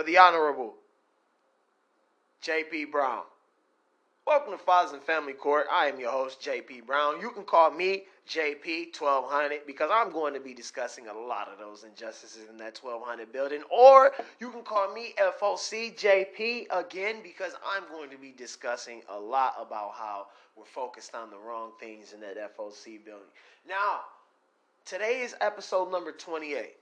for the Honorable J.P. Brown. Welcome to Fathers and Family Court. I am your host, J.P. Brown. You can call me JP1200 because I'm going to be discussing a lot of those injustices in that 1200 building. Or you can call me FOC JP again because I'm going to be discussing a lot about how we're focused on the wrong things in that FOC building. Now, today is episode number 28.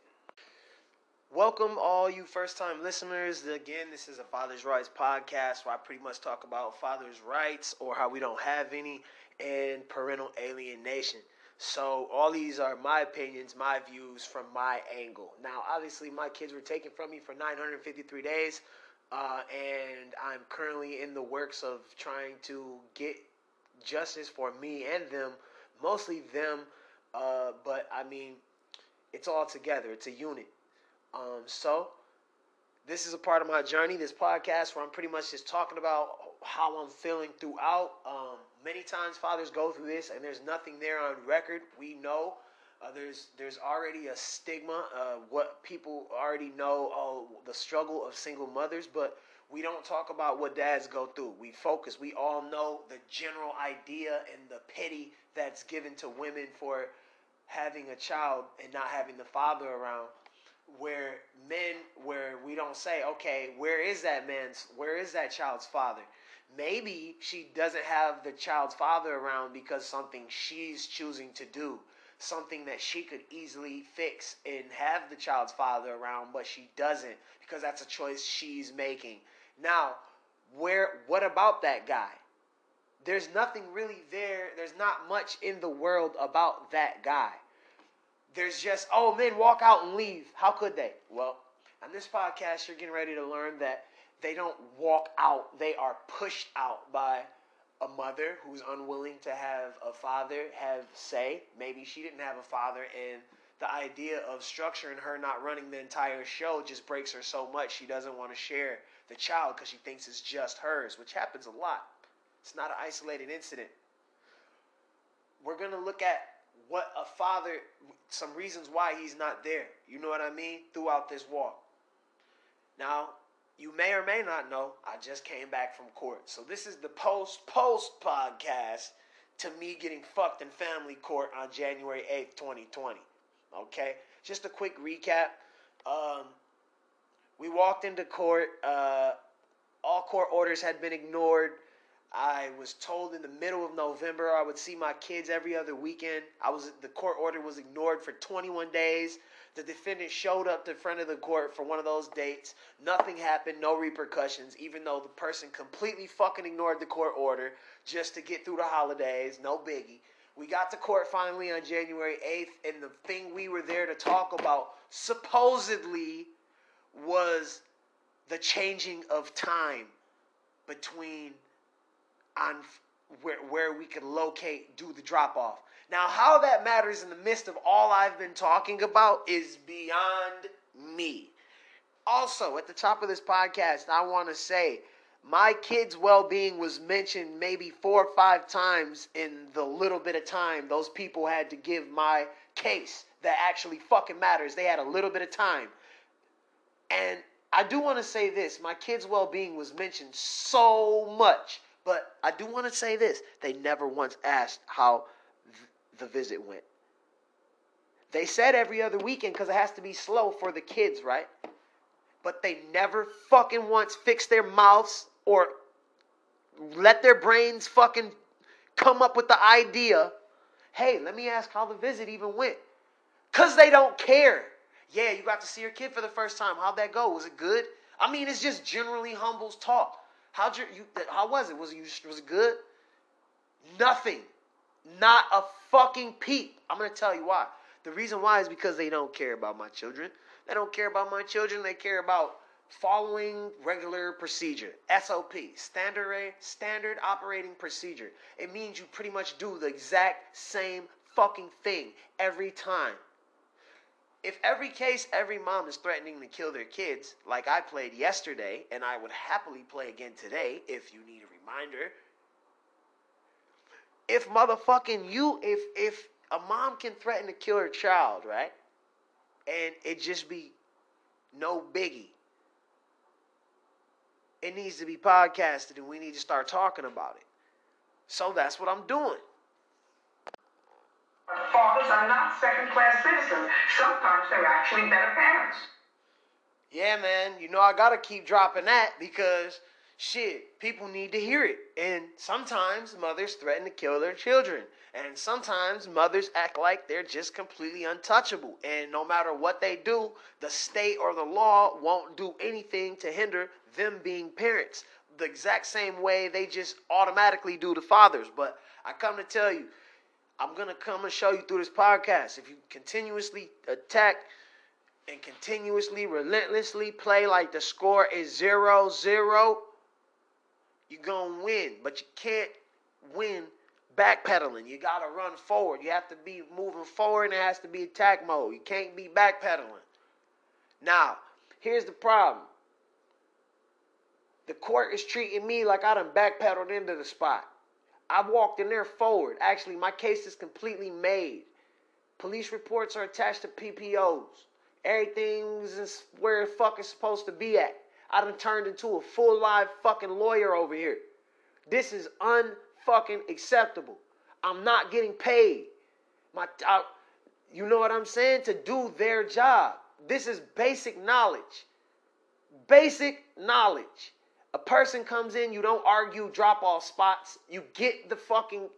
Welcome, all you first time listeners. Again, this is a Father's Rights podcast where I pretty much talk about father's rights or how we don't have any and parental alienation. So, all these are my opinions, my views from my angle. Now, obviously, my kids were taken from me for 953 days, uh, and I'm currently in the works of trying to get justice for me and them, mostly them, uh, but I mean, it's all together, it's a unit. Um, so, this is a part of my journey, this podcast where I'm pretty much just talking about how I'm feeling throughout. Um, many times fathers go through this and there's nothing there on record. We know uh, there's there's already a stigma. Uh, what people already know, oh, the struggle of single mothers, but we don't talk about what dads go through. We focus. We all know the general idea and the pity that's given to women for having a child and not having the father around where men where we don't say okay where is that man's where is that child's father? Maybe she doesn't have the child's father around because something she's choosing to do something that she could easily fix and have the child's father around but she doesn't because that's a choice she's making. Now where what about that guy? There's nothing really there. There's not much in the world about that guy there's just, oh, men walk out and leave. How could they? Well, on this podcast, you're getting ready to learn that they don't walk out, they are pushed out by a mother who's unwilling to have a father have say. Maybe she didn't have a father, and the idea of structuring her not running the entire show just breaks her so much she doesn't want to share the child because she thinks it's just hers, which happens a lot. It's not an isolated incident. We're going to look at what a father, some reasons why he's not there. You know what I mean? Throughout this walk. Now, you may or may not know, I just came back from court. So this is the post post podcast to me getting fucked in family court on January 8th, 2020. Okay? Just a quick recap. Um, we walked into court. Uh, all court orders had been ignored. I was told in the middle of November I would see my kids every other weekend. I was the court order was ignored for 21 days. The defendant showed up to front of the court for one of those dates. Nothing happened, no repercussions, even though the person completely fucking ignored the court order just to get through the holidays. No biggie. We got to court finally on January 8th, and the thing we were there to talk about supposedly was the changing of time between on where, where we could locate, do the drop off. Now, how that matters in the midst of all I've been talking about is beyond me. Also, at the top of this podcast, I want to say my kids' well being was mentioned maybe four or five times in the little bit of time those people had to give my case that actually fucking matters. They had a little bit of time. And I do want to say this my kids' well being was mentioned so much but I do want to say this they never once asked how th- the visit went. They said every other weekend because it has to be slow for the kids, right? But they never fucking once fixed their mouths or let their brains fucking come up with the idea hey, let me ask how the visit even went. Because they don't care. Yeah, you got to see your kid for the first time. How'd that go? Was it good? I mean, it's just generally Humble's talk. How'd you, you how was it? Was it was it good? Nothing. Not a fucking peep. I'm gonna tell you why. The reason why is because they don't care about my children. They don't care about my children. They care about following regular procedure SOP standard standard operating procedure. It means you pretty much do the exact same fucking thing every time if every case every mom is threatening to kill their kids, like I played yesterday, and I would happily play again today if you need a reminder. If motherfucking you, if if a mom can threaten to kill her child, right, and it just be no biggie, it needs to be podcasted and we need to start talking about it. So that's what I'm doing. Fathers are not second class citizens. Sometimes they're actually better parents. Yeah, man. You know, I got to keep dropping that because shit, people need to hear it. And sometimes mothers threaten to kill their children. And sometimes mothers act like they're just completely untouchable. And no matter what they do, the state or the law won't do anything to hinder them being parents. The exact same way they just automatically do to fathers. But I come to tell you, I'm going to come and show you through this podcast. If you continuously attack and continuously, relentlessly play like the score is 0 0, you're going to win. But you can't win backpedaling. You got to run forward. You have to be moving forward and it has to be attack mode. You can't be backpedaling. Now, here's the problem the court is treating me like I done backpedaled into the spot. I've walked in there forward. Actually, my case is completely made. Police reports are attached to PPOs. Everything's where the fuck it's supposed to be at. I done turned into a full live fucking lawyer over here. This is unfucking acceptable. I'm not getting paid. My, I, you know what I'm saying? To do their job. This is basic knowledge. Basic knowledge. A person comes in, you don't argue drop off spots. You get the fucking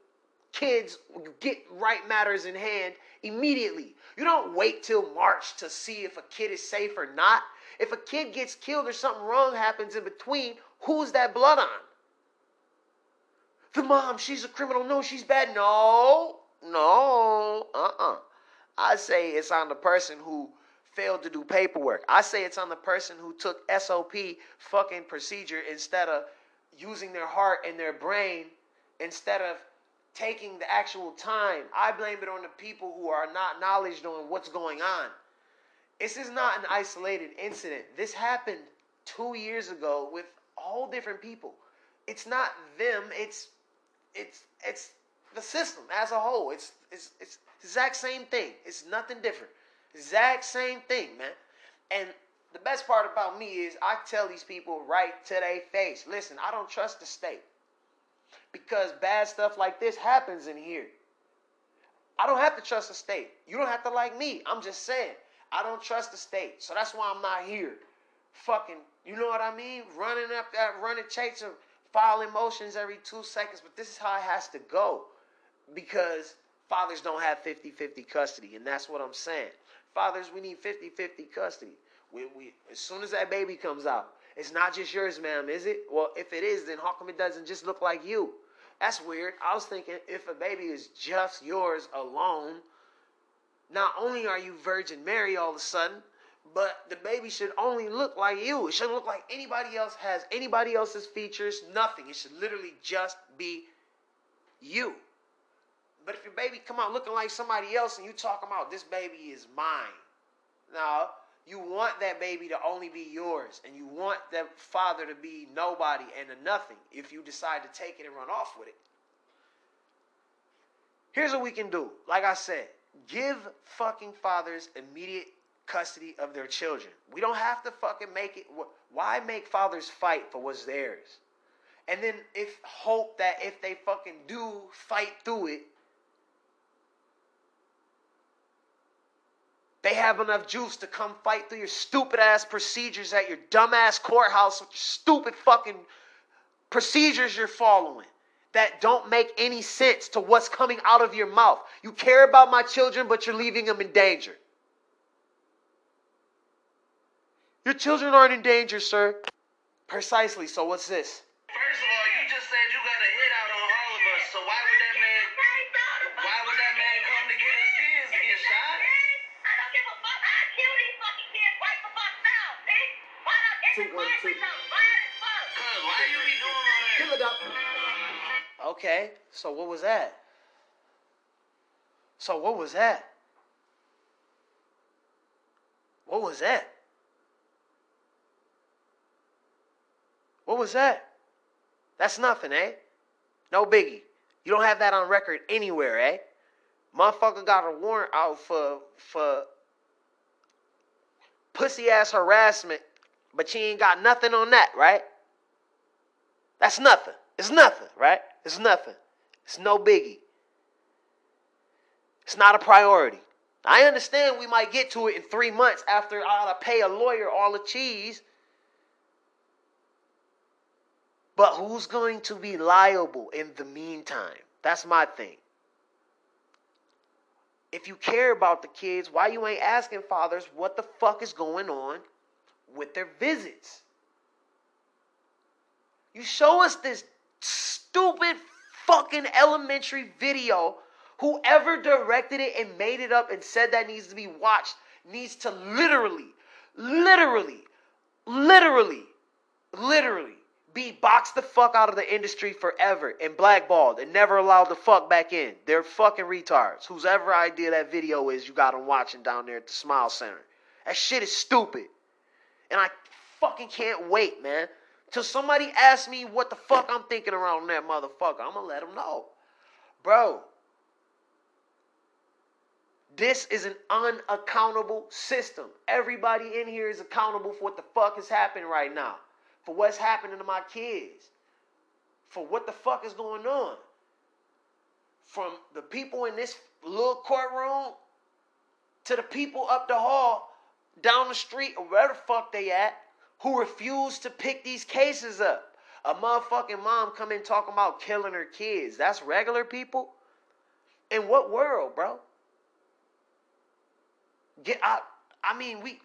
kids, you get right matters in hand immediately. You don't wait till March to see if a kid is safe or not. If a kid gets killed or something wrong happens in between, who's that blood on? The mom, she's a criminal. No, she's bad. No, no, uh uh-uh. uh. I say it's on the person who failed to do paperwork. I say it's on the person who took SOP fucking procedure instead of using their heart and their brain instead of taking the actual time. I blame it on the people who are not knowledge on what's going on. This is not an isolated incident. This happened two years ago with all different people. It's not them. It's it's it's the system as a whole. It's it's it's exact same thing. It's nothing different. Exact same thing, man. And the best part about me is I tell these people right to their face listen, I don't trust the state because bad stuff like this happens in here. I don't have to trust the state. You don't have to like me. I'm just saying, I don't trust the state. So that's why I'm not here. Fucking, you know what I mean? Running up that, running chase of filing motions every two seconds. But this is how it has to go because fathers don't have 50 50 custody. And that's what I'm saying. Fathers, we need 50 50 custody. We, we, as soon as that baby comes out, it's not just yours, ma'am, is it? Well, if it is, then how come it doesn't just look like you? That's weird. I was thinking if a baby is just yours alone, not only are you Virgin Mary all of a sudden, but the baby should only look like you. It shouldn't look like anybody else has anybody else's features, nothing. It should literally just be you. But if your baby come out looking like somebody else and you talk about this baby is mine, now you want that baby to only be yours, and you want that father to be nobody and a nothing if you decide to take it and run off with it. Here's what we can do. Like I said, give fucking fathers immediate custody of their children. We don't have to fucking make it. Why make fathers fight for what's theirs? And then if hope that if they fucking do fight through it, They have enough juice to come fight through your stupid ass procedures at your dumb ass courthouse with your stupid fucking procedures you're following that don't make any sense to what's coming out of your mouth. You care about my children, but you're leaving them in danger. Your children aren't in danger, sir. Precisely. So, what's this? Doing all that? Kill it up. Okay, so what was that? So what was that? What was that? What was that? That's nothing, eh? No biggie. You don't have that on record anywhere, eh? Motherfucker got a warrant out for for pussy ass harassment, but she ain't got nothing on that, right? That's nothing. It's nothing, right? It's nothing. It's no biggie. It's not a priority. I understand we might get to it in three months after I gotta pay a lawyer all the cheese. But who's going to be liable in the meantime? That's my thing. If you care about the kids, why you ain't asking fathers what the fuck is going on with their visits? You show us this stupid fucking elementary video. Whoever directed it and made it up and said that needs to be watched needs to literally, literally, literally, literally be boxed the fuck out of the industry forever and blackballed and never allowed the fuck back in. They're fucking retards. Whosever idea that video is, you got them watching down there at the Smile Center. That shit is stupid. And I fucking can't wait, man. Till somebody asks me what the fuck I'm thinking around that motherfucker. I'm gonna let them know. Bro, this is an unaccountable system. Everybody in here is accountable for what the fuck is happening right now. For what's happening to my kids. For what the fuck is going on. From the people in this little courtroom to the people up the hall, down the street, or wherever the fuck they at, who refuse to pick these cases up. A motherfucking mom come in talking about killing her kids. That's regular people? In what world, bro? Get out. I mean, we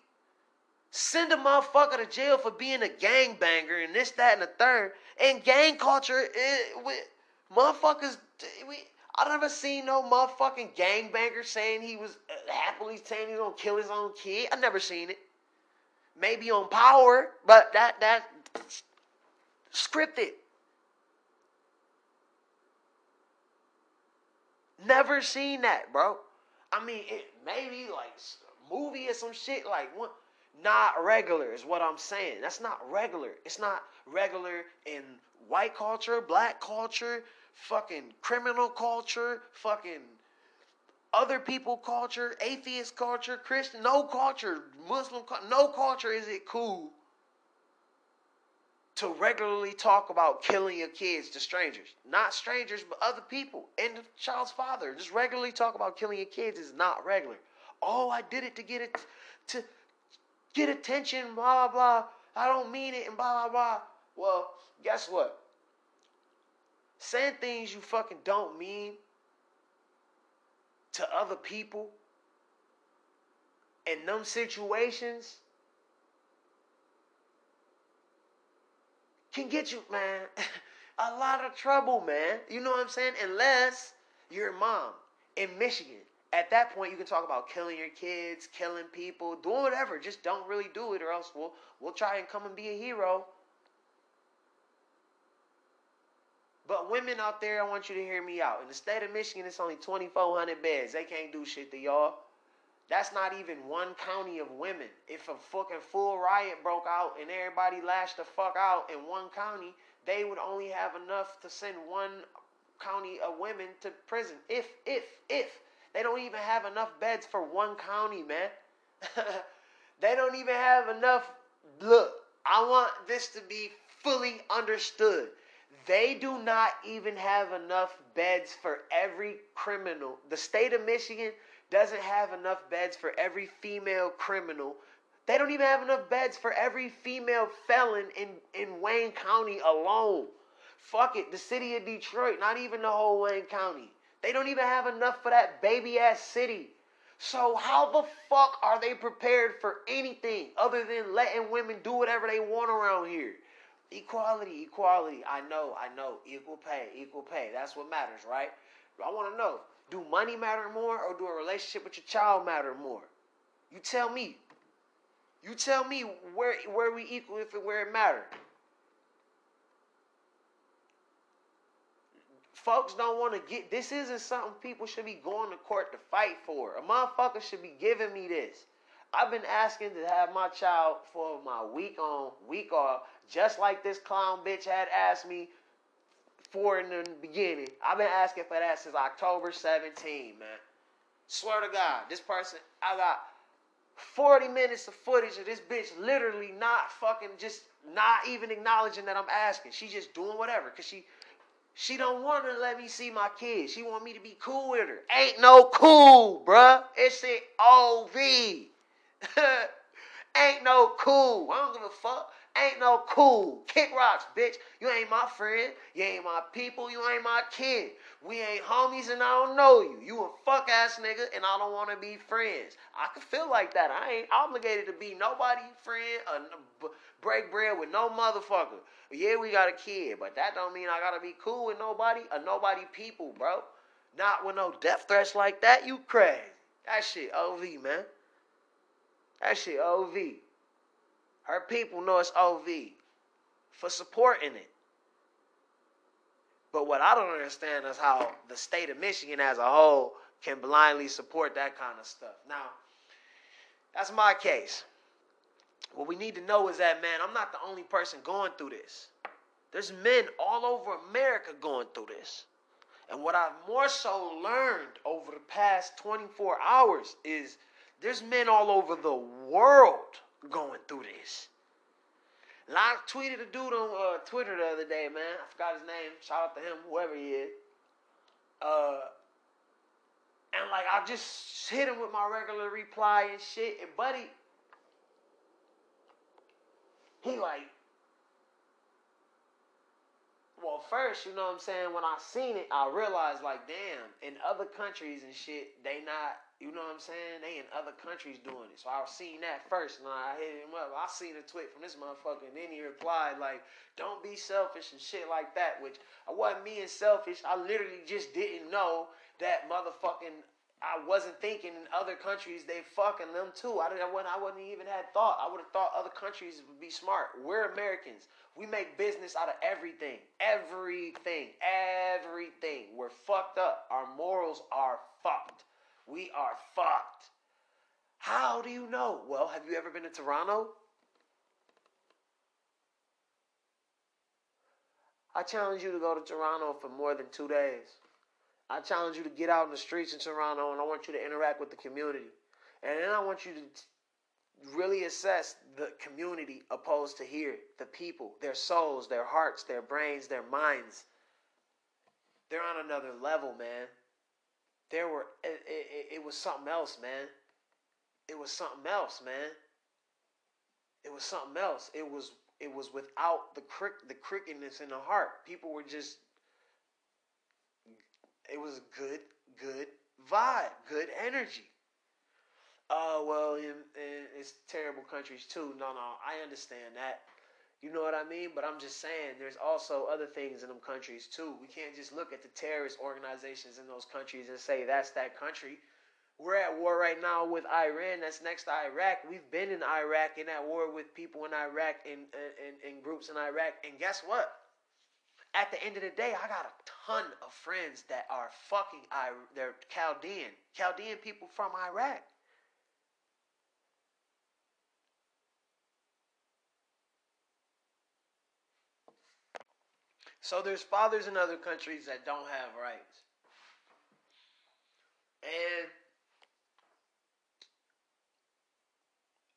send a motherfucker to jail for being a gangbanger and this, that, and the third. And gang culture, it, we, motherfuckers, we, I never seen no motherfucking gangbanger saying he was uh, happily saying he's gonna kill his own kid. I never seen it. Maybe on power, but that that scripted. Never seen that, bro. I mean, it maybe like movie or some shit like what? Not regular is what I'm saying. That's not regular. It's not regular in white culture, black culture, fucking criminal culture, fucking other people culture, atheist culture, Christian, no culture, Muslim, no culture is it cool to regularly talk about killing your kids to strangers. Not strangers, but other people and the child's father. Just regularly talk about killing your kids is not regular. Oh, I did it to get it to get attention, blah blah blah. I don't mean it and blah blah blah. Well, guess what? Saying things you fucking don't mean to other people in them situations can get you, man, a lot of trouble, man. You know what I'm saying? Unless you're a mom in Michigan. At that point, you can talk about killing your kids, killing people, doing whatever. Just don't really do it, or else we'll we'll try and come and be a hero. But women out there, I want you to hear me out. In the state of Michigan, it's only 2,400 beds. They can't do shit to y'all. That's not even one county of women. If a fucking full riot broke out and everybody lashed the fuck out in one county, they would only have enough to send one county of women to prison. If, if, if. They don't even have enough beds for one county, man. they don't even have enough. Look, I want this to be fully understood. They do not even have enough beds for every criminal. The state of Michigan doesn't have enough beds for every female criminal. They don't even have enough beds for every female felon in, in Wayne County alone. Fuck it, the city of Detroit, not even the whole Wayne County. They don't even have enough for that baby ass city. So how the fuck are they prepared for anything other than letting women do whatever they want around here? Equality, equality. I know, I know. Equal pay, equal pay. That's what matters, right? I want to know do money matter more or do a relationship with your child matter more? You tell me. You tell me where where we equal if and where it matter. Folks don't want to get this isn't something people should be going to court to fight for. A motherfucker should be giving me this. I've been asking to have my child for my week on, week off, just like this clown bitch had asked me for in the beginning. I've been asking for that since October 17, man. Swear to God, this person, I got 40 minutes of footage of this bitch literally not fucking just not even acknowledging that I'm asking. She just doing whatever because she she don't want to let me see my kids. She want me to be cool with her. Ain't no cool, bruh. It's an OV. Ain't no cool. I don't give a fuck. Ain't no cool. Kick rocks, bitch. You ain't my friend. You ain't my people. You ain't my kid. We ain't homies and I don't know you. You a fuck ass nigga and I don't want to be friends. I can feel like that. I ain't obligated to be nobody friend or break bread with no motherfucker. Yeah, we got a kid, but that don't mean I gotta be cool with nobody or nobody people, bro. Not with no death threats like that. You crazy. That shit OV, man. That shit OV. Her people know it's OV for supporting it. But what I don't understand is how the state of Michigan as a whole can blindly support that kind of stuff. Now, that's my case. What we need to know is that, man, I'm not the only person going through this. There's men all over America going through this. And what I've more so learned over the past 24 hours is there's men all over the world going through this. And I tweeted a dude on uh, Twitter the other day, man. I forgot his name. Shout out to him, whoever he is. Uh, and like I just hit him with my regular reply and shit. And buddy, he like, well, first, you know what I'm saying. When I seen it, I realized like, damn, in other countries and shit, they not you know what I'm saying? They in other countries doing it. So I seen that first, and I hit him up. I seen a tweet from this motherfucker, and then he replied like, "Don't be selfish and shit like that." Which I wasn't being selfish. I literally just didn't know that motherfucking. I wasn't thinking in other countries they fucking them too. I didn't. I wouldn't, I wouldn't even had thought. I would have thought other countries would be smart. We're Americans. We make business out of everything. Everything. Everything. We're fucked up. Our morals are fucked. We are fucked. How do you know? Well, have you ever been to Toronto? I challenge you to go to Toronto for more than two days. I challenge you to get out in the streets in Toronto and I want you to interact with the community. And then I want you to really assess the community opposed to here, the people, their souls, their hearts, their brains, their minds. They're on another level, man there were it, it, it, was something else man. It was something else man. It was something else. It was it was without the crick the crickiness in the heart. People were just it was good good vibe good energy. Uh well in, in it's terrible countries too. No no i understand that you know what I mean? But I'm just saying there's also other things in them countries too. We can't just look at the terrorist organizations in those countries and say that's that country. We're at war right now with Iran. That's next to Iraq. We've been in Iraq and at war with people in Iraq and in groups in Iraq. And guess what? At the end of the day, I got a ton of friends that are fucking they're Chaldean, Chaldean people from Iraq. So there's fathers in other countries that don't have rights. And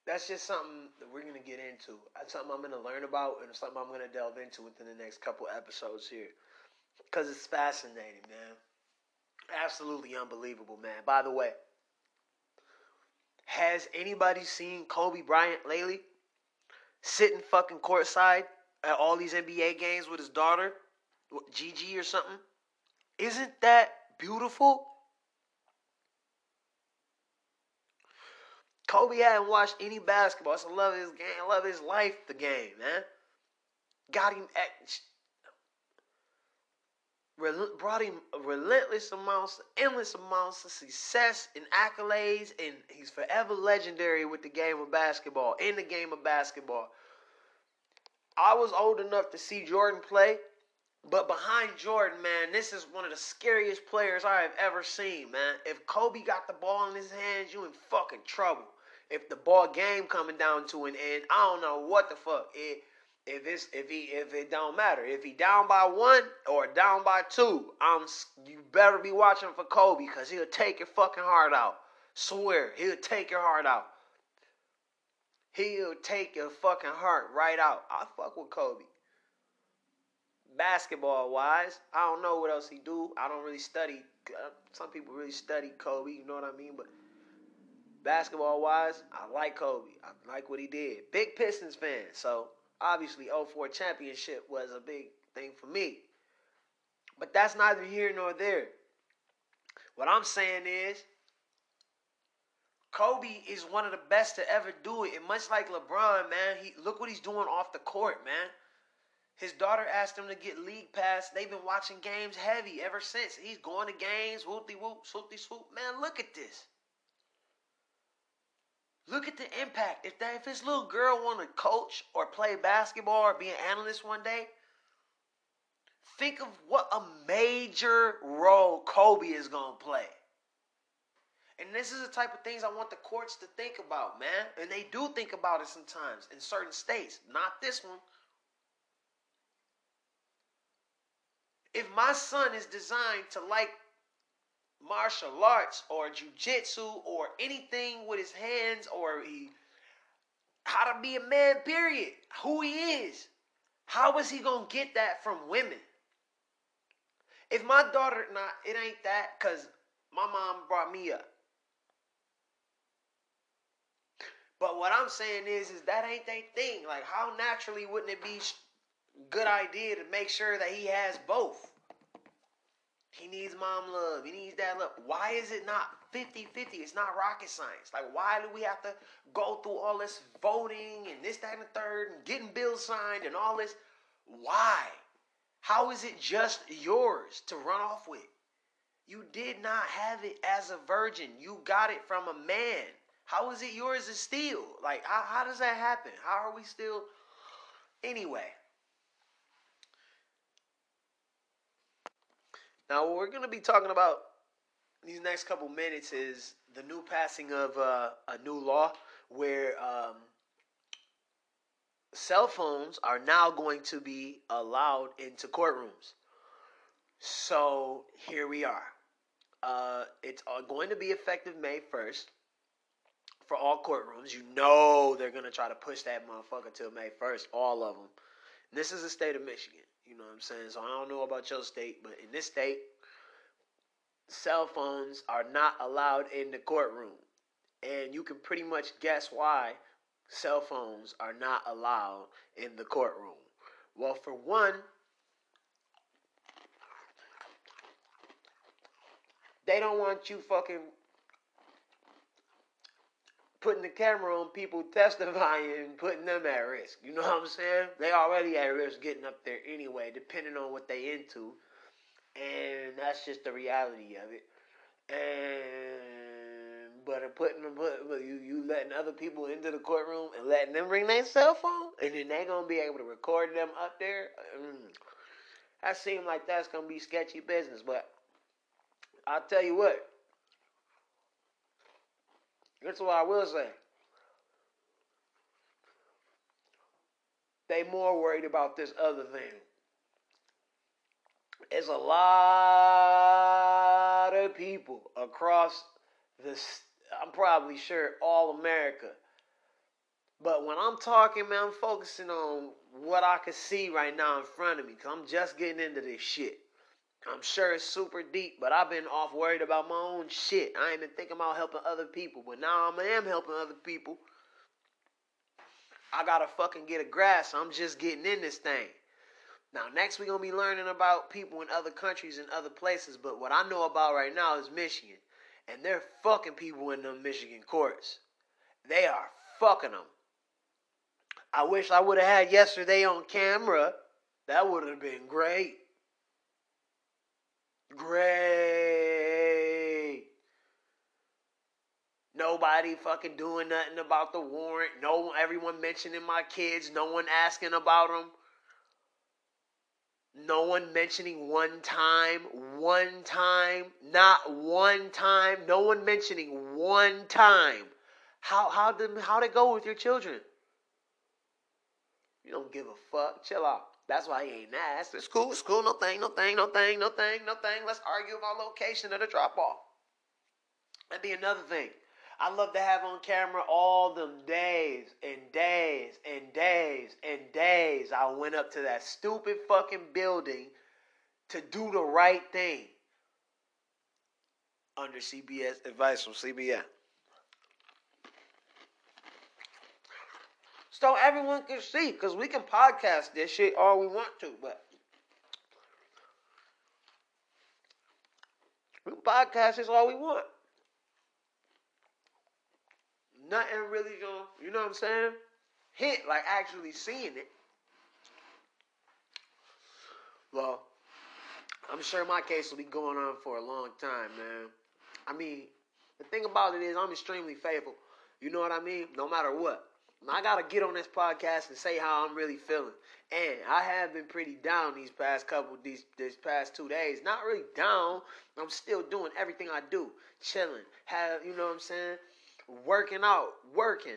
that's just something that we're going to get into. That's something I'm going to learn about and something I'm going to delve into within the next couple episodes here. Because it's fascinating, man. Absolutely unbelievable, man. By the way, has anybody seen Kobe Bryant lately? Sitting fucking courtside at all these NBA games with his daughter, Gigi or something. Isn't that beautiful? Kobe hadn't watched any basketball. I love his game. Love his life, the game, man. Got him at, brought him relentless amounts, endless amounts of success and accolades, and he's forever legendary with the game of basketball, in the game of basketball. I was old enough to see Jordan play, but behind Jordan, man, this is one of the scariest players I have ever seen, man. If Kobe got the ball in his hands, you in fucking trouble. If the ball game coming down to an end, I don't know what the fuck. It, if it's if he if it don't matter if he down by one or down by two, I'm you better be watching for Kobe because he'll take your fucking heart out. Swear he'll take your heart out. He'll take your fucking heart right out. I fuck with Kobe. Basketball wise, I don't know what else he do. I don't really study. uh, Some people really study Kobe. You know what I mean? But basketball wise, I like Kobe. I like what he did. Big Pistons fan. So obviously 04 championship was a big thing for me. But that's neither here nor there. What I'm saying is Kobe is one of the best to ever do it. And much like LeBron, man, he look what he's doing off the court, man. His daughter asked him to get league pass. They've been watching games heavy ever since. He's going to games, whoopty whoop, swoopty swoop. Man, look at this. Look at the impact. If that if his little girl want to coach or play basketball or be an analyst one day, think of what a major role Kobe is gonna play. And this is the type of things I want the courts to think about, man. And they do think about it sometimes in certain states. Not this one. If my son is designed to like martial arts or jujitsu or anything with his hands or he how to be a man, period, who he is, how is he gonna get that from women? If my daughter, nah, it ain't that, cause my mom brought me up. But what I'm saying is, is that ain't they thing. Like, how naturally wouldn't it be good idea to make sure that he has both? He needs mom love. He needs dad love. Why is it not 50-50? It's not rocket science. Like, why do we have to go through all this voting and this, that, and the third and getting bills signed and all this? Why? How is it just yours to run off with? You did not have it as a virgin. You got it from a man. How is it yours to steal? Like, how, how does that happen? How are we still. Anyway. Now, what we're going to be talking about these next couple minutes is the new passing of uh, a new law where um, cell phones are now going to be allowed into courtrooms. So here we are. Uh, it's uh, going to be effective May 1st for all courtrooms. You know they're to try to push that motherfucker till May 1st, all of them. This is the state of Michigan. You know what I'm saying? So I don't know about your state, but in this state, cell phones are not allowed in the courtroom. And you can pretty much guess why cell phones are not allowed in the courtroom. Well, for one, they don't want you fucking putting the camera on people testifying and putting them at risk. You know what I'm saying? They already at risk getting up there anyway, depending on what they into. And that's just the reality of it. And but putting them, but you you letting other people into the courtroom and letting them bring their cell phone, and then they gonna be able to record them up there. Mm, that seems like that's gonna be sketchy business. But I'll tell you what. That's what I will say. They more worried about this other thing. It's a lot of people across this. I'm probably sure all America. But when I'm talking, man, I'm focusing on what I can see right now in front of me. Cause I'm just getting into this shit. I'm sure it's super deep, but I've been off worried about my own shit. I ain't been thinking about helping other people, but now I am helping other people. I gotta fucking get a grasp. I'm just getting in this thing. Now, next we're gonna be learning about people in other countries and other places, but what I know about right now is Michigan. And they're fucking people in the Michigan courts. They are fucking them. I wish I would have had yesterday on camera. That would have been great. Great. Nobody fucking doing nothing about the warrant. No everyone mentioning my kids. No one asking about them. No one mentioning one time, one time, not one time. No one mentioning one time. How how did how it go with your children? You don't give a fuck. Chill out. That's why he ain't asked. It's cool, it's cool, no thing, no thing, no thing, no thing, no thing. Let's argue about location of the drop off. That'd be another thing. I love to have on camera all them days and days and days and days I went up to that stupid fucking building to do the right thing under CPS advice from CPS. So everyone can see, because we can podcast this shit all we want to, but we podcast this all we want. Nothing really gonna, you know what I'm saying? Hit like actually seeing it. Well, I'm sure my case will be going on for a long time, man. I mean, the thing about it is, I'm extremely faithful. You know what I mean? No matter what. I gotta get on this podcast and say how I'm really feeling. And I have been pretty down these past couple these this past two days. Not really down. I'm still doing everything I do. Chilling. Have you know what I'm saying? Working out, working,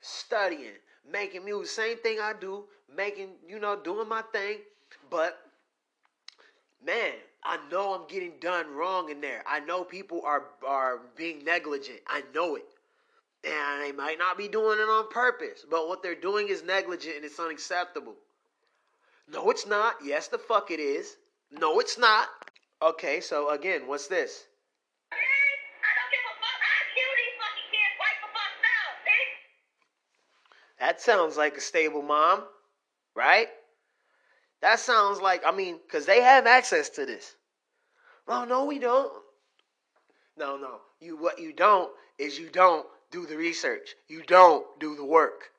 studying, making music. Same thing I do. Making, you know, doing my thing. But man, I know I'm getting done wrong in there. I know people are are being negligent. I know it. And they might not be doing it on purpose, but what they're doing is negligent and it's unacceptable. No, it's not. Yes, the fuck it is. No, it's not. Okay, so again, what's this? That sounds like a stable mom, right? That sounds like, I mean, because they have access to this. Well, no, we don't. No, no. You what you don't is you don't do the research. You don't do the work.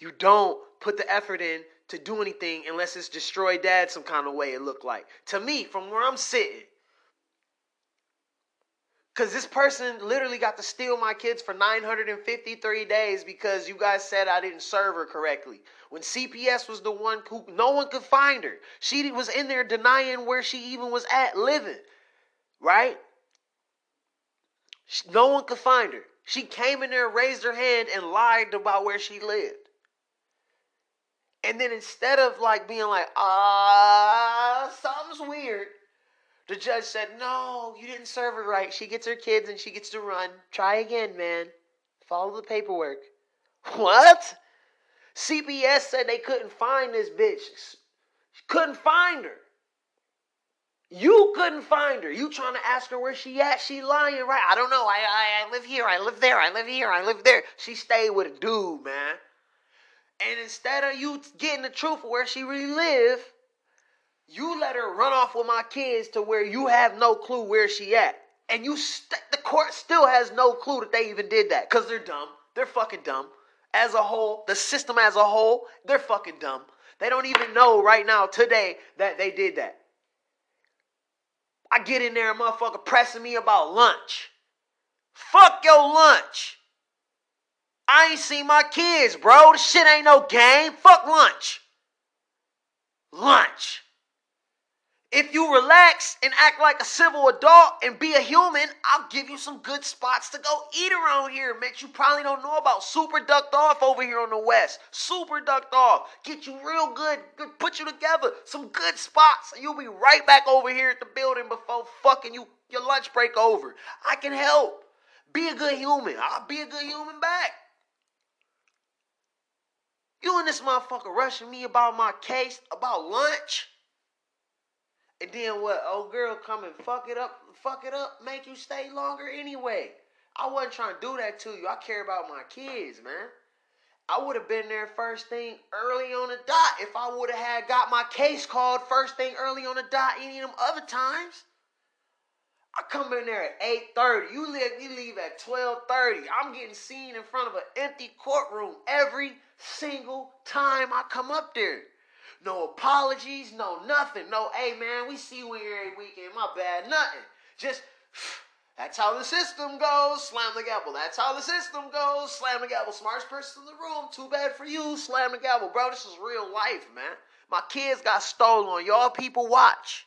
You don't put the effort in to do anything unless it's destroy dad some kind of way it looked like. To me, from where I'm sitting, because this person literally got to steal my kids for 953 days because you guys said I didn't serve her correctly. When CPS was the one who no one could find her. She was in there denying where she even was at living. Right? No one could find her. She came in there, raised her hand, and lied about where she lived. And then instead of like being like, ah, something's weird, the judge said, no, you didn't serve her right. She gets her kids and she gets to run. Try again, man. Follow the paperwork. What? CPS said they couldn't find this bitch. Couldn't find her. You couldn't find her. You trying to ask her where she at? She lying, right? I don't know. I, I I live here. I live there. I live here. I live there. She stayed with a dude, man. And instead of you getting the truth of where she really live, you let her run off with my kids to where you have no clue where she at. And you st- the court still has no clue that they even did that cuz they're dumb. They're fucking dumb. As a whole, the system as a whole, they're fucking dumb. They don't even know right now today that they did that. I get in there, motherfucker, pressing me about lunch. Fuck your lunch. I ain't seen my kids, bro. This shit ain't no game. Fuck lunch. Lunch. If you relax and act like a civil adult and be a human, I'll give you some good spots to go eat around here, Mitch. You probably don't know about Super Ducked Off over here on the West. Super Ducked Off. Get you real good, put you together. Some good spots. You'll be right back over here at the building before fucking you your lunch break over. I can help. Be a good human. I'll be a good human back. You and this motherfucker rushing me about my case, about lunch. And then what? Old girl come and fuck it up, fuck it up, make you stay longer anyway. I wasn't trying to do that to you. I care about my kids, man. I would have been there first thing early on the dot if I would have had got my case called first thing early on the dot any of them other times. I come in there at 8.30. You leave, you leave at 12.30. I'm getting seen in front of an empty courtroom every single time I come up there. No apologies, no nothing. No, hey man, we see you every weekend. My bad, nothing. Just that's how the system goes. Slam the gavel. That's how the system goes. Slam the gavel. Smartest person in the room. Too bad for you. Slam the gavel, bro. This is real life, man. My kids got stolen. Y'all people watch.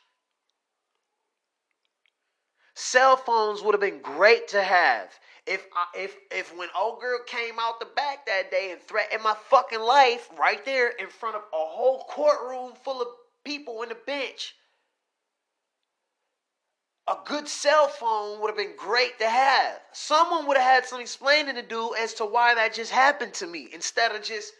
Cell phones would have been great to have. If I, if if when old girl came out the back that day and threatened my fucking life right there in front of a whole courtroom full of people in the bench, a good cell phone would have been great to have. Someone would have had some explaining to do as to why that just happened to me instead of just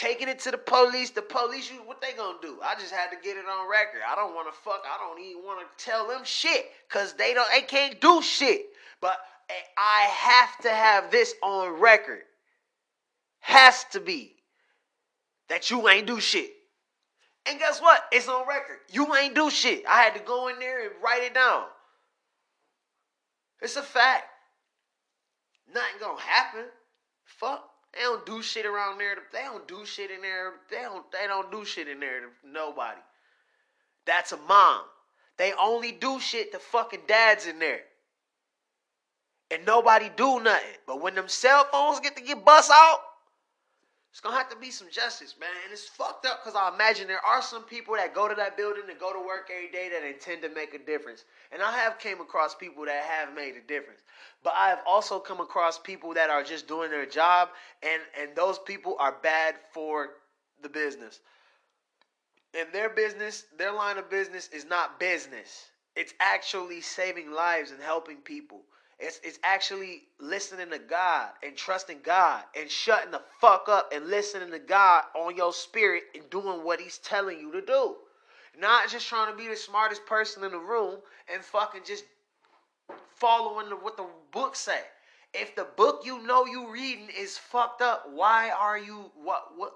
taking it to the police. The police, you what they gonna do? I just had to get it on record. I don't want to fuck. I don't even want to tell them shit because they don't. They can't do shit. But eh, I have to have this on record. Has to be that you ain't do shit. And guess what? It's on record. You ain't do shit. I had to go in there and write it down. It's a fact. Nothing gonna happen. Fuck. They don't do shit around there. They don't do shit in there. They don't. They don't do shit in there to nobody. That's a mom. They only do shit to fucking dads in there. And nobody do nothing. But when them cell phones get to get bust out, it's gonna have to be some justice, man. And it's fucked up because I imagine there are some people that go to that building and go to work every day that intend to make a difference. And I have came across people that have made a difference. But I have also come across people that are just doing their job and, and those people are bad for the business. And their business, their line of business is not business. It's actually saving lives and helping people. It's, it's actually listening to God and trusting God and shutting the fuck up and listening to God on your spirit and doing what He's telling you to do. Not just trying to be the smartest person in the room and fucking just following the, what the book say. If the book you know you reading is fucked up, why are you what what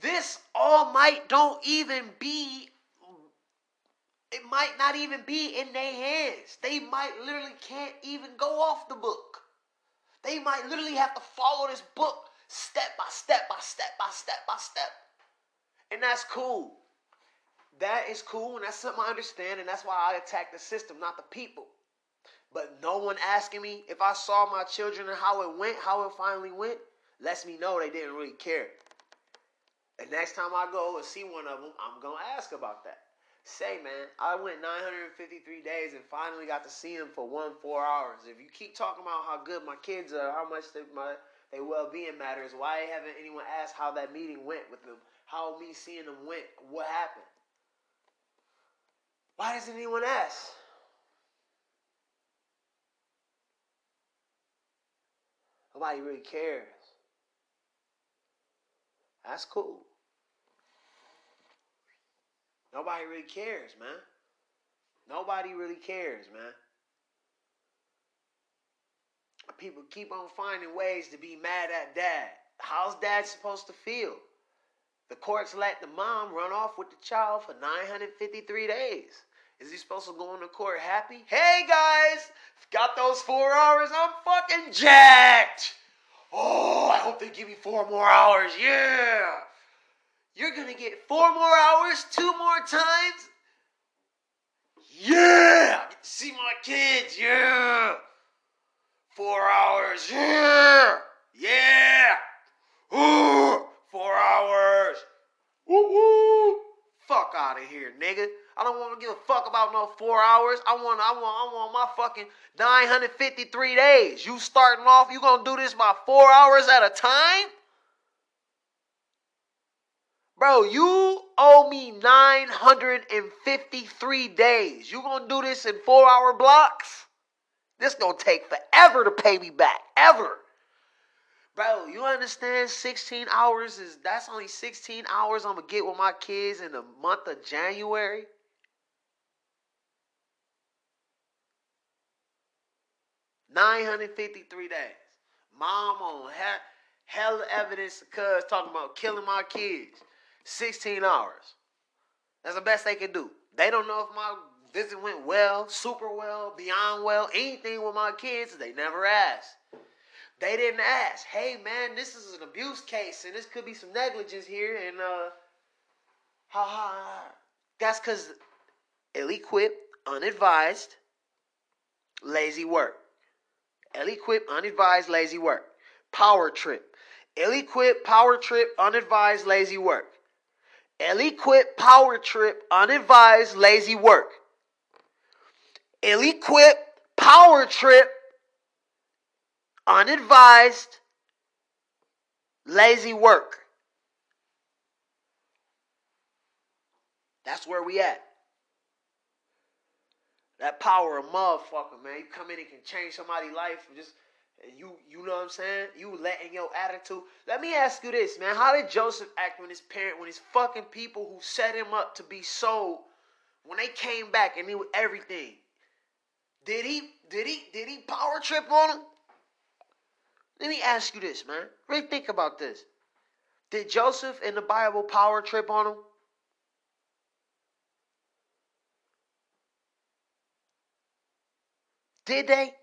this all might don't even be it might not even be in their hands. They might literally can't even go off the book. They might literally have to follow this book step by step by step by step by step. And that's cool. That is cool, and that's something I understand, and that's why I attack the system, not the people. But no one asking me if I saw my children and how it went, how it finally went, lets me know they didn't really care. And next time I go and see one of them, I'm going to ask about that. Say, man, I went 953 days and finally got to see them for one, four hours. If you keep talking about how good my kids are, how much they, my their well-being matters, why haven't anyone asked how that meeting went with them? How me seeing them went? What happened? Why doesn't anyone ask? Nobody really cares. That's cool. Nobody really cares, man. Nobody really cares, man. People keep on finding ways to be mad at dad. How's dad supposed to feel? The courts let the mom run off with the child for 953 days. Is he supposed to go into court happy? Hey guys, got those four hours. I'm fucking jacked. Oh, I hope they give me four more hours. Yeah. You're going to get four more hours, two more times. Yeah. Get to see my kids. Yeah. Four hours. Yeah. Yeah. Ooh, four hours. Woo. Fuck out of here, nigga. I don't want to give a fuck about no four hours. I want, I want, I want my fucking 953 days. You starting off, you gonna do this by four hours at a time? Bro, you owe me 953 days. You gonna do this in four hour blocks? This gonna take forever to pay me back. Ever. Bro, you understand 16 hours is that's only 16 hours I'm gonna get with my kids in the month of January? Nine hundred fifty-three days. Mom on hell, evidence cuz talking about killing my kids. 16 hours. That's the best they can do. They don't know if my visit went well, super well, beyond well, anything with my kids. They never asked. They didn't ask, hey man, this is an abuse case and this could be some negligence here. And uh, ha ha. That's because ill-equipped, unadvised, lazy work. Ill-equipped, unadvised, lazy work. Power trip. Ill-equipped, power trip, unadvised, lazy work. Ill-equipped, power trip, unadvised, lazy work. Ill-equipped, power trip, unadvised, lazy work. That's where we at. That power of motherfucker, man. You come in and can change somebody's life. and Just you, you know what I'm saying? You letting your attitude. Let me ask you this, man. How did Joseph act when his parent, when his fucking people who set him up to be sold, when they came back and was everything? Did he, did he, did he power trip on him? Let me ask you this, man. Really think about this. Did Joseph in the Bible power trip on him? Did they?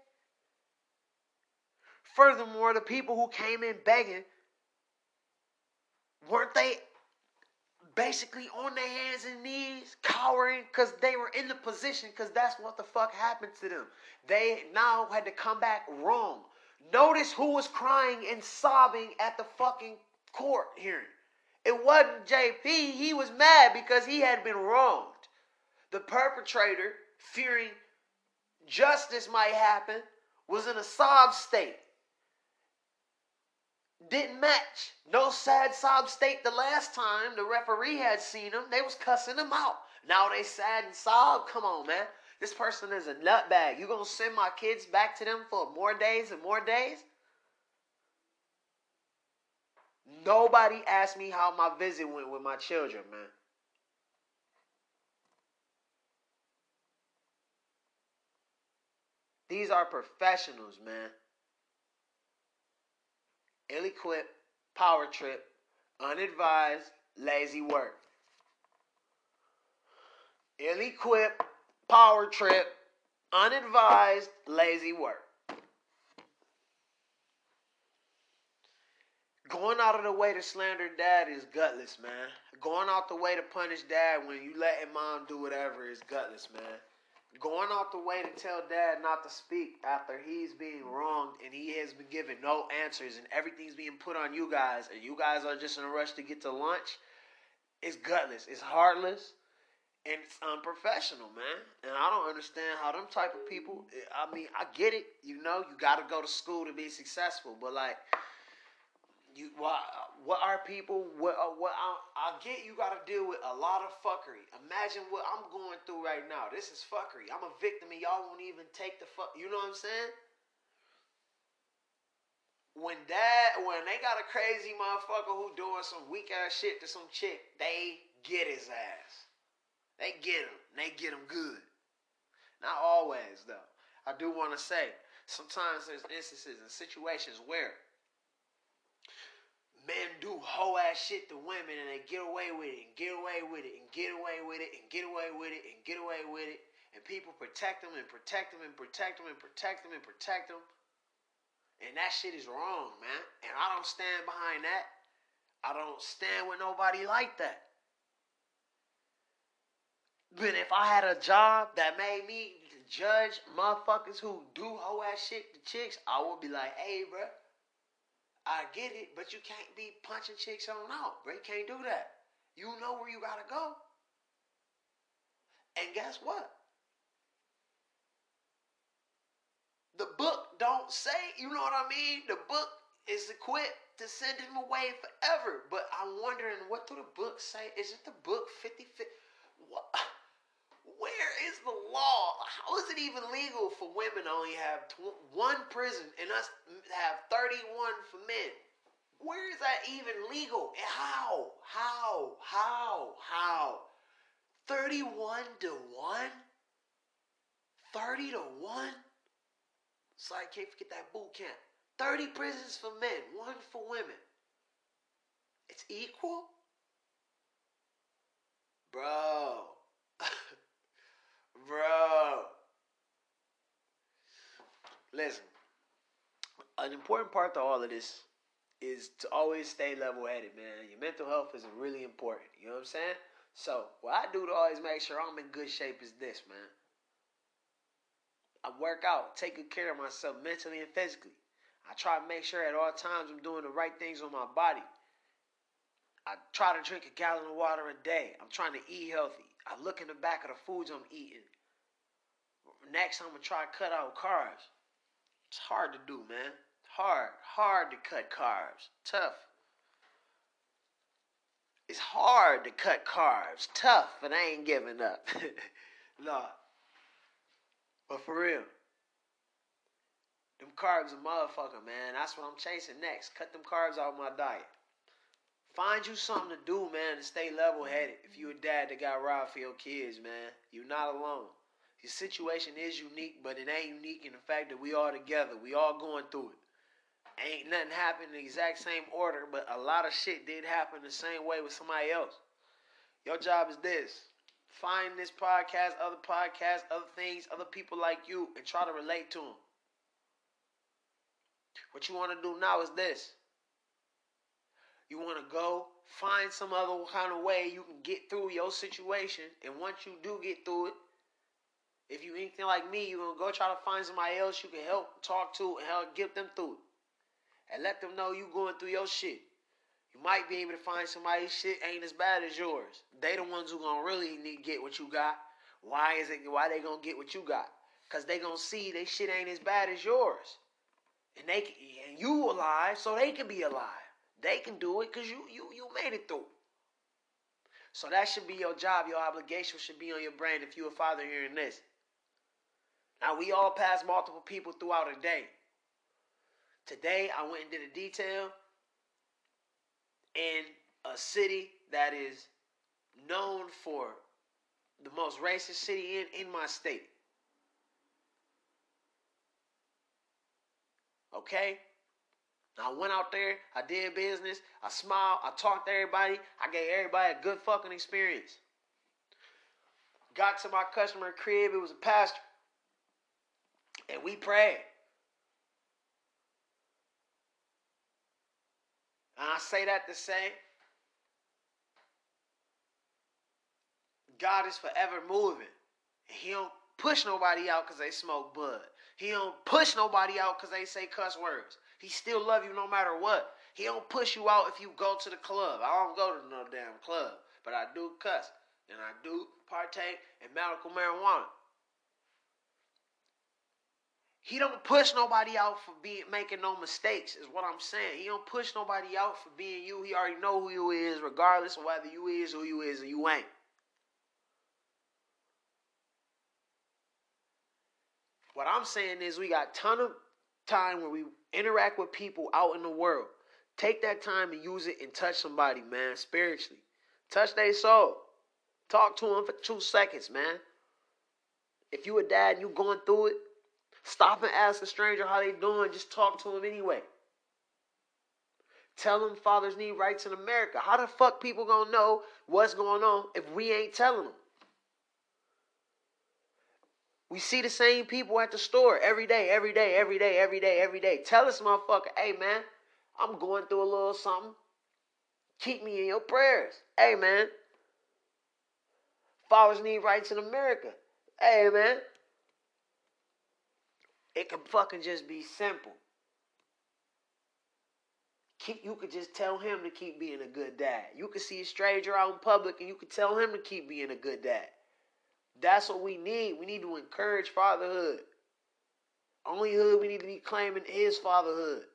Furthermore, the people who came in begging, weren't they basically on their hands and knees, cowering because they were in the position because that's what the fuck happened to them. They now had to come back wrong. Notice who was crying and sobbing at the fucking court hearing. It wasn't JP. He was mad because he had been wronged. The perpetrator, fearing justice might happen, was in a sob state. Didn't match. No sad sob state the last time the referee had seen him. They was cussing him out. Now they sad and sob. Come on, man. This person is a nutbag. You gonna send my kids back to them for more days and more days? Nobody asked me how my visit went with my children, man. These are professionals, man. Ill equipped, power trip, unadvised, lazy work. Ill equipped, power trip, unadvised, lazy work. Going out of the way to slander dad is gutless, man. Going out the way to punish dad when you letting mom do whatever is gutless, man. Going out the way to tell dad not to speak after he's being wronged and he has been given no answers and everything's being put on you guys and you guys are just in a rush to get to lunch it's gutless. It's heartless and it's unprofessional, man. And I don't understand how them type of people. I mean, I get it. You know, you got to go to school to be successful, but like, you what? What are people? What? Uh, what? I, I get. You got to deal with a lot of fuckery. Imagine what I'm going through right now. This is fuckery. I'm a victim, and y'all won't even take the fuck. You know what I'm saying? When that when they got a crazy motherfucker who doing some weak ass shit to some chick, they get his ass. They get him. They get him good. Not always though. I do want to say sometimes there's instances and situations where men do whole ass shit to women and they get away with it and get away with it and get away with it and get away with it and get away with it. And people protect them and protect them and protect them and protect them and protect them. And that shit is wrong man. And i don't stand behind that. I don't stand with nobody like that. But if i had a job that made me judge motherfuckers who do whole ass shit to chicks i would be like hey bruh I get it, but you can't be punching chicks on out, bro. You can't do that. You know where you gotta go. And guess what? The book don't say, you know what I mean? The book is equipped to send him away forever. But I'm wondering, what do the book say? Is it the book 50 50? What? Where is the law? How is it even legal for women to only have tw- one prison and us have 31 for men? Where is that even legal? How? How? How? How? 31 to 1? 30 to 1? Sorry, I can't forget that boot camp. 30 prisons for men, one for women. It's equal? Bro. Bro. Listen. An important part to all of this is to always stay level headed, man. Your mental health is really important. You know what I'm saying? So, what I do to always make sure I'm in good shape is this, man. I work out, take good care of myself mentally and physically. I try to make sure at all times I'm doing the right things on my body. I try to drink a gallon of water a day. I'm trying to eat healthy. I look in the back of the foods I'm eating. Next, I'm gonna try to cut out carbs. It's hard to do, man. Hard, hard to cut carbs. Tough. it's hard to cut carbs. Tough, but I ain't giving up. no. But for real. Them carbs a motherfucker, man. That's what I'm chasing next. Cut them carbs out of my diet. Find you something to do, man, to stay level headed. If you a dad that got robbed for your kids, man, you're not alone. Your situation is unique, but it ain't unique in the fact that we all together. We all going through it. Ain't nothing happened in the exact same order, but a lot of shit did happen the same way with somebody else. Your job is this. Find this podcast, other podcasts, other things, other people like you, and try to relate to them. What you want to do now is this. You want to go find some other kind of way you can get through your situation. And once you do get through it, if you anything like me, you're to go try to find somebody else you can help talk to and help get them through it. And let them know you going through your shit. You might be able to find somebody's shit ain't as bad as yours. They the ones who gonna really need get what you got. Why is it why they gonna get what you got? Cause they gonna see they shit ain't as bad as yours. And they and you alive, so they can be alive. They can do it because you you you made it through. So that should be your job. Your obligation should be on your brain if you're a father hearing this. Now we all pass multiple people throughout a day. Today I went and did a detail in a city that is known for the most racist city in, in my state. Okay? I went out there, I did business, I smiled, I talked to everybody, I gave everybody a good fucking experience. Got to my customer crib, it was a pastor. And we pray. And I say that to say God is forever moving. He don't push nobody out because they smoke bud. He don't push nobody out because they say cuss words. He still love you no matter what. He don't push you out if you go to the club. I don't go to no damn club, but I do cuss and I do partake in medical marijuana. He don't push nobody out for being making no mistakes, is what I'm saying. He don't push nobody out for being you. He already know who you is, regardless of whether you is who you is or you ain't. What I'm saying is we got ton of time where we interact with people out in the world. Take that time and use it and touch somebody, man, spiritually. Touch their soul. Talk to them for two seconds, man. If you a dad and you going through it, Stop and ask a stranger how they doing. Just talk to them anyway. Tell them fathers need rights in America. How the fuck people gonna know what's going on if we ain't telling them? We see the same people at the store every day, every day, every day, every day, every day. Tell this motherfucker, hey man, I'm going through a little something. Keep me in your prayers. Hey man. Fathers need rights in America. Hey man. It can fucking just be simple. Keep, you could just tell him to keep being a good dad. You could see a stranger out in public and you could tell him to keep being a good dad. That's what we need. We need to encourage fatherhood. Only hood we need to be claiming is fatherhood.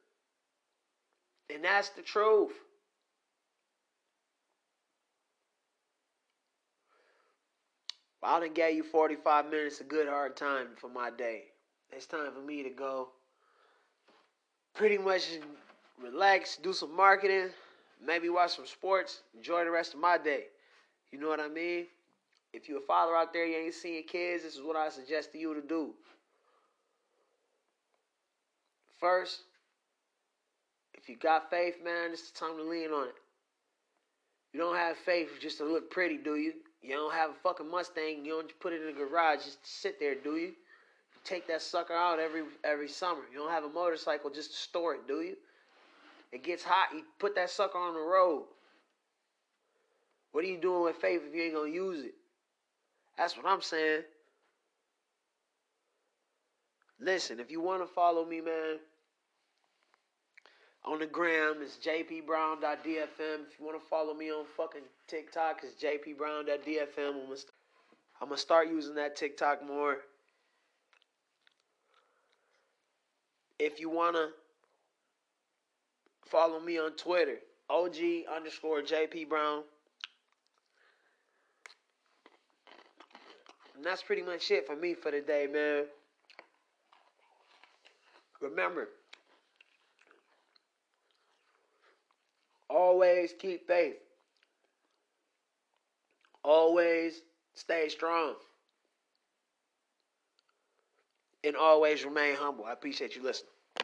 And that's the truth. Well, I done gave you 45 minutes of good hard time for my day it's time for me to go pretty much relax, do some marketing, maybe watch some sports, enjoy the rest of my day. You know what I mean? If you're a father out there, you ain't seeing kids, this is what I suggest to you to do. First, if you got faith, man, it's the time to lean on it. You don't have faith just to look pretty, do you? You don't have a fucking Mustang, you don't put it in the garage just to sit there, do you? Take that sucker out every every summer. You don't have a motorcycle just to store it, do you? It gets hot, you put that sucker on the road. What are you doing with faith if you ain't gonna use it? That's what I'm saying. Listen, if you want to follow me, man, on the gram, it's jpbrown.dfm. If you want to follow me on fucking TikTok, it's jpbrown.dfm. I'm to start using that TikTok more. If you want to follow me on Twitter, OG underscore JP Brown. And that's pretty much it for me for today, man. Remember, always keep faith. Always stay strong. And always remain humble. I appreciate you listening.